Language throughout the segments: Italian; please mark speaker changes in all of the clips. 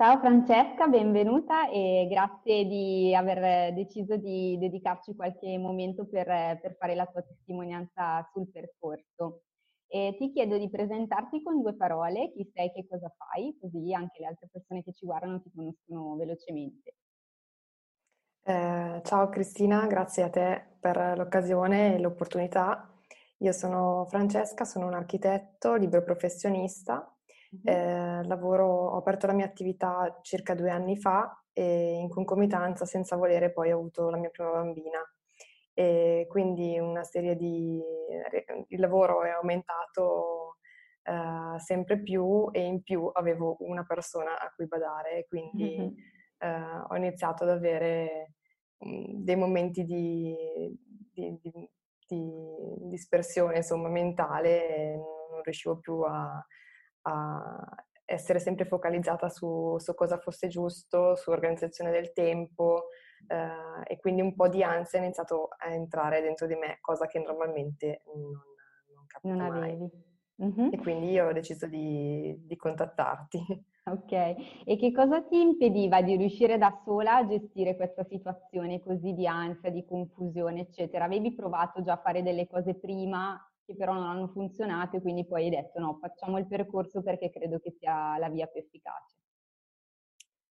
Speaker 1: Ciao Francesca, benvenuta e grazie di aver deciso di dedicarci qualche momento per, per fare la tua testimonianza sul percorso. E ti chiedo di presentarti con due parole, chi sei, che cosa fai, così anche le altre persone che ci guardano ti conoscono velocemente.
Speaker 2: Eh, ciao Cristina, grazie a te per l'occasione e l'opportunità. Io sono Francesca, sono un architetto, libero professionista. Eh, lavoro, ho aperto la mia attività circa due anni fa e in concomitanza, senza volere, poi ho avuto la mia prima bambina. E quindi una serie di... il lavoro è aumentato eh, sempre più e in più avevo una persona a cui badare, quindi... Mm-hmm eh, ho iniziato ad avere dei momenti di, di, di, di, dispersione insomma, mentale e non riuscivo più a, a essere sempre focalizzata su, su, cosa fosse giusto, su organizzazione del tempo eh, e quindi un po' di ansia è iniziato a entrare dentro di me, cosa che normalmente non, non capivo
Speaker 1: Non
Speaker 2: mai.
Speaker 1: avevi. Mm-hmm.
Speaker 2: E quindi io ho deciso di, di contattarti.
Speaker 1: Ok, e che cosa ti impediva di riuscire da sola a gestire questa situazione così di ansia, di confusione, eccetera? Avevi provato già a fare delle cose prima che però non hanno funzionato e quindi poi hai detto no, facciamo il percorso perché credo che sia la via più efficace.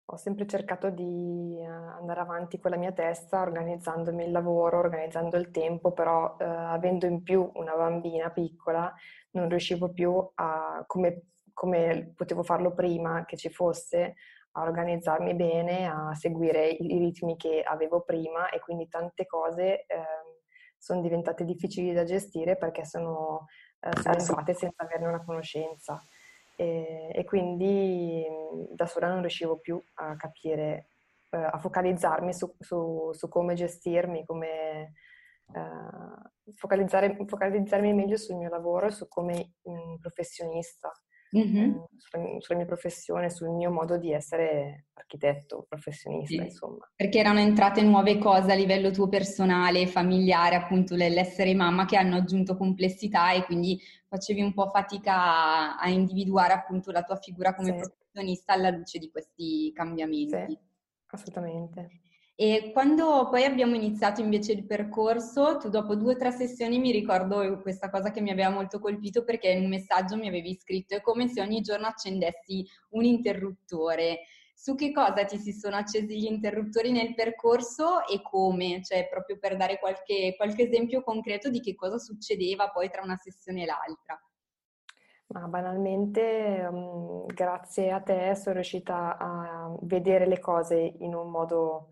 Speaker 2: Ho sempre cercato di eh, andare avanti con la mia testa, organizzandomi il lavoro, organizzando il tempo, però eh, avendo in più una bambina piccola non riuscivo più a, come come potevo farlo prima che ci fosse, a organizzarmi bene, a seguire i ritmi che avevo prima e quindi tante cose eh, sono diventate difficili da gestire perché sono, eh, sono entrate senza averne una conoscenza e, e, quindi da sola non riuscivo più a capire, eh, a focalizzarmi su, su, su, come gestirmi, come eh, focalizzarmi meglio sul mio lavoro e su come mh, professionista mm-hmm. sulla, sulla, mia professione, sul mio modo di essere architetto, professionista, sì. insomma.
Speaker 1: Perché erano entrate nuove cose a livello tuo personale, familiare, appunto l'essere mamma che hanno aggiunto complessità e quindi facevi un po' fatica a, a individuare appunto la tua figura come sì. professionista alla luce di questi cambiamenti.
Speaker 2: Sì, assolutamente.
Speaker 1: E quando poi abbiamo iniziato invece il percorso, tu dopo due o tre sessioni mi ricordo questa cosa che mi aveva molto colpito perché in un messaggio mi avevi scritto è come se ogni giorno accendessi un interruttore. Su che cosa ti si sono accesi gli interruttori nel percorso e come? Cioè proprio per dare qualche, qualche esempio concreto di che cosa succedeva poi tra una sessione e l'altra.
Speaker 2: Ma banalmente, um, grazie a te sono riuscita a vedere le cose in un modo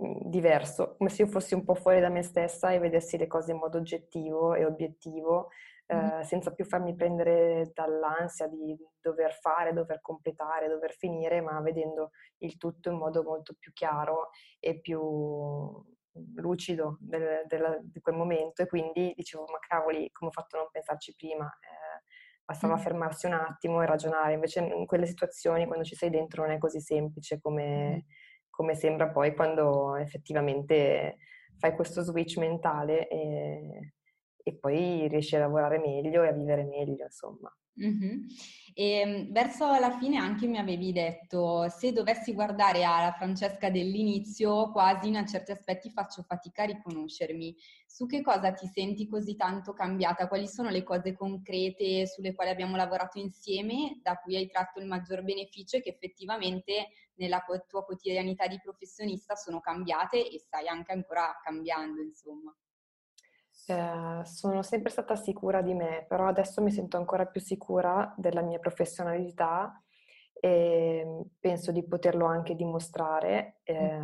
Speaker 2: Mhmm, diverso, come se io fossi un po' fuori da me stessa e vedessi le cose in modo oggettivo e obiettivo, eh, senza più farmi prendere dall'ansia di dover fare, dover completare, dover finire, ma vedendo il tutto in modo molto più chiaro e più lucido del, del, di quel momento. E quindi dicevo, ma cavoli, come ho fatto a non pensarci prima? Eh, bastava fermarsi un attimo e ragionare. Invece in quelle situazioni, quando ci sei dentro, non è così semplice come come sembra poi quando effettivamente fai questo switch mentale e, e poi riesci a lavorare meglio e a vivere meglio, insomma.
Speaker 1: Mm-hmm. E ehm, verso la fine anche mi avevi detto, se dovessi guardare alla Francesca dell'inizio, quasi in certi aspetti faccio fatica a riconoscermi. Su che cosa ti senti così tanto cambiata? Quali sono le cose concrete sulle quali abbiamo lavorato insieme, da cui hai tratto il maggior beneficio e che effettivamente nella tua quotidianità di professionista sono cambiate e stai anche ancora cambiando, insomma.
Speaker 2: Eh, sono sempre stata sicura di me, però adesso mi sento ancora più sicura della mia professionalità e penso di poterlo anche dimostrare eh,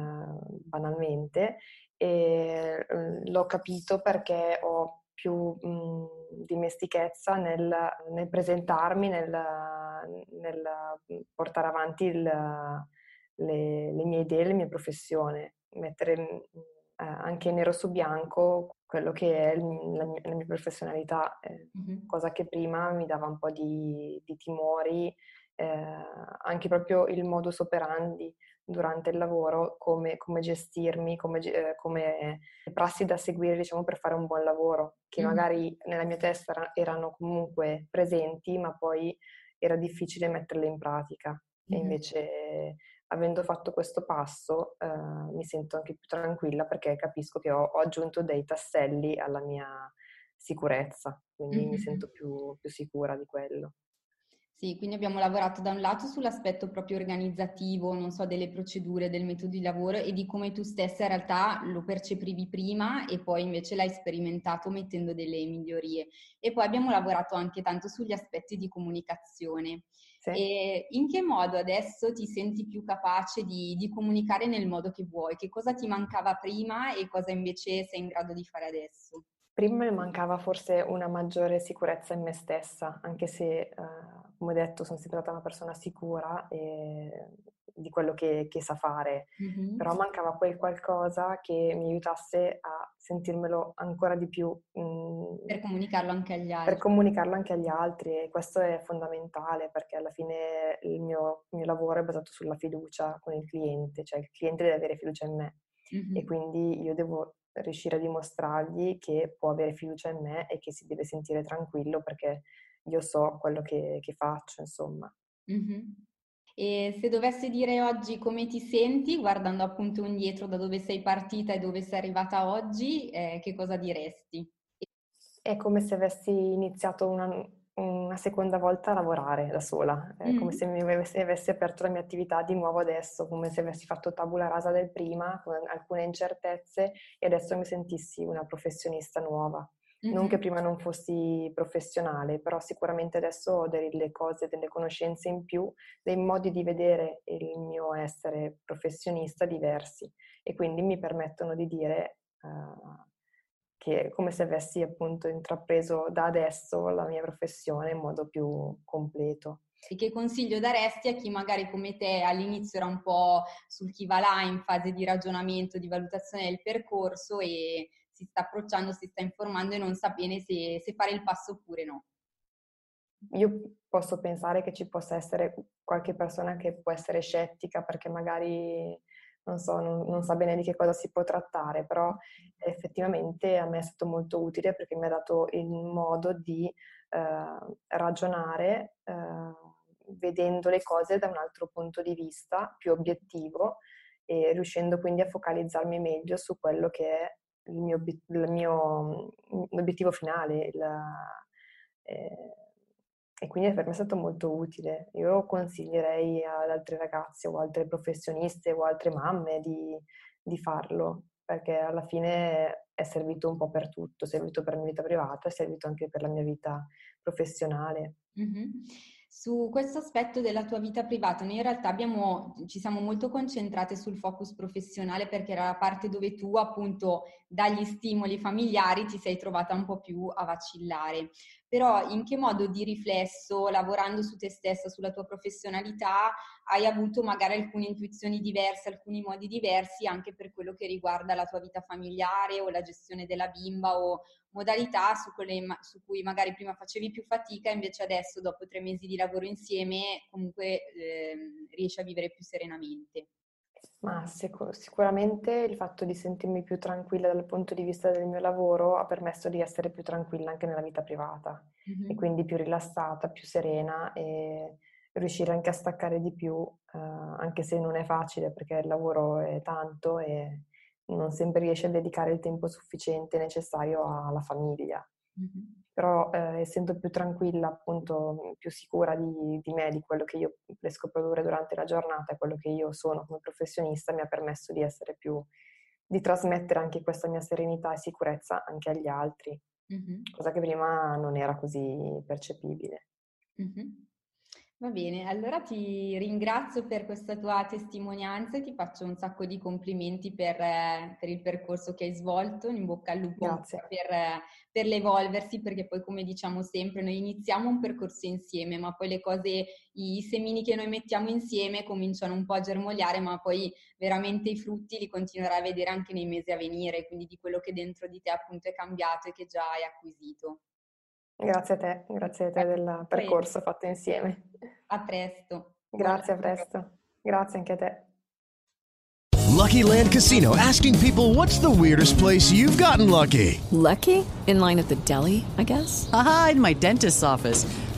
Speaker 2: banalmente. E l'ho capito perché ho più mh, dimestichezza nel, nel presentarmi, nel, nel, portare avanti il, le, le, mie idee, le mie professioni, mettere eh, anche nero su bianco quello che è la mia, la mia professionalità, eh, mm-hmm. cosa che prima mi dava un po' di, di timori, eh, anche proprio il modus operandi durante il lavoro, come, come gestirmi, come, eh, come, prassi da seguire diciamo, per fare un buon lavoro, che mm. magari nella mia testa erano comunque presenti, ma poi era difficile metterle in pratica. Mm. E invece avendo fatto questo passo eh, mi sento anche più tranquilla perché capisco che ho, ho, aggiunto dei tasselli alla mia sicurezza, quindi mm-hmm. mi sento più, più sicura di quello.
Speaker 1: Sì, quindi abbiamo lavorato da un lato sull'aspetto proprio organizzativo, non so, delle procedure, del metodo di lavoro e di come tu stessa in realtà lo percepivi prima e poi invece l'hai sperimentato mettendo delle migliorie. E poi abbiamo lavorato anche tanto sugli aspetti di comunicazione. Sì. E in che modo adesso ti senti più capace di, di comunicare nel modo che vuoi? Che cosa ti mancava prima e cosa invece sei in grado di fare adesso?
Speaker 2: Prima mi mancava forse una maggiore sicurezza in me stessa, anche se, eh, come detto, sono sempre stata una persona sicura e di quello che, che sa fare, mm-hmm. però mancava quel qualcosa che mi aiutasse a sentirmelo ancora di più.
Speaker 1: Mh, mm, per comunicarlo anche agli altri.
Speaker 2: Per comunicarlo anche agli altri e questo è fondamentale perché alla fine il mio, il mio lavoro è basato sulla fiducia con il cliente, cioè il cliente deve avere fiducia in me mm-hmm. e quindi io devo riuscire a dimostrargli che può avere fiducia in me e che si deve sentire tranquillo perché io so quello che, che faccio, insomma.
Speaker 1: Mm-hmm. E se dovessi dire oggi come ti senti, guardando appunto indietro da dove sei partita e dove sei arrivata oggi, eh, che cosa diresti?
Speaker 2: È come se avessi iniziato una, una seconda volta a lavorare da sola, è mm. come se mi avessi, avessi, aperto la mia attività di nuovo adesso, come se avessi fatto tabula rasa del prima, con alcune incertezze e adesso mi sentissi una professionista nuova. Mm-hmm. Non che prima non fossi professionale, però sicuramente adesso ho delle cose, delle conoscenze in più, dei modi di vedere il mio essere professionista diversi e quindi mi permettono di dire uh, che come se avessi appunto intrapreso da adesso la mia professione in modo più completo.
Speaker 1: E che consiglio daresti a chi magari come te all'inizio era un po' sul chi va là in fase di ragionamento, di valutazione del percorso e si sta approcciando, si sta informando e non sa bene se, se fare il passo oppure no?
Speaker 2: Io posso pensare che ci possa essere qualche persona che può essere scettica perché magari non so, non, non, sa bene di che cosa si può trattare, però effettivamente a me è stato molto utile perché mi ha dato il modo di eh, ragionare eh, vedendo le cose da un altro punto di vista, più obiettivo e riuscendo quindi a focalizzarmi meglio su quello che è il mio, il mio l'obiettivo finale. Il, eh, e quindi per me è stato molto utile. Io consiglierei ad altre ragazze o altre professioniste o altre mamme di, di farlo, perché alla fine è servito un po' per tutto, è servito per la mia vita privata, è servito anche per la mia vita professionale.
Speaker 1: Mm-hmm. Su questo aspetto della tua vita privata, noi in realtà abbiamo, ci siamo molto concentrate sul focus professionale perché era la parte dove tu appunto dagli stimoli familiari ti sei trovata un po' più a vacillare però in che modo di riflesso, lavorando su te stessa, sulla tua professionalità, hai avuto magari alcune intuizioni diverse, alcuni modi diversi anche per quello che riguarda la tua vita familiare o la gestione della bimba o modalità su, quelle, su cui magari prima facevi più fatica, invece adesso dopo tre mesi di lavoro insieme comunque eh, riesci a vivere più serenamente.
Speaker 2: Ma sicur- sicuramente il fatto di sentirmi più tranquilla dal punto di vista del mio lavoro ha permesso di essere più tranquilla anche nella vita privata mm-hmm. e quindi più rilassata, più serena e riuscire anche a staccare di più, eh, anche se non è facile perché il lavoro è tanto e non sempre riesce a dedicare il tempo sufficiente necessario alla famiglia. Mm-hmm però eh, essendo più tranquilla, appunto più sicura di, di, me, di quello che io riesco a produrre durante la giornata e quello che io sono come professionista, mi ha permesso di essere più, di trasmettere anche questa mia serenità e sicurezza anche agli altri, mm-hmm. cosa che prima non era così percepibile.
Speaker 1: Mm-hmm. Va bene, allora ti ringrazio per questa tua testimonianza e ti faccio un sacco di complimenti per, eh, per il percorso che hai svolto, in bocca al lupo per, per, l'evolversi, perché poi come diciamo sempre noi iniziamo un percorso insieme, ma poi le cose, i semini che noi mettiamo insieme cominciano un po' a germogliare, ma poi veramente i frutti li continuerai a vedere anche nei mesi a venire, quindi di quello che dentro di te appunto è cambiato e che già hai acquisito.
Speaker 2: Grazie a te, grazie a te del percorso fatto insieme.
Speaker 1: A presto.
Speaker 2: Grazie, a presto. Grazie anche a te.
Speaker 3: Lucky Land Casino asking people what's the weirdest place you've gotten lucky?
Speaker 4: Lucky? In line at the deli, I guess.
Speaker 5: Aha, in my dentist's office.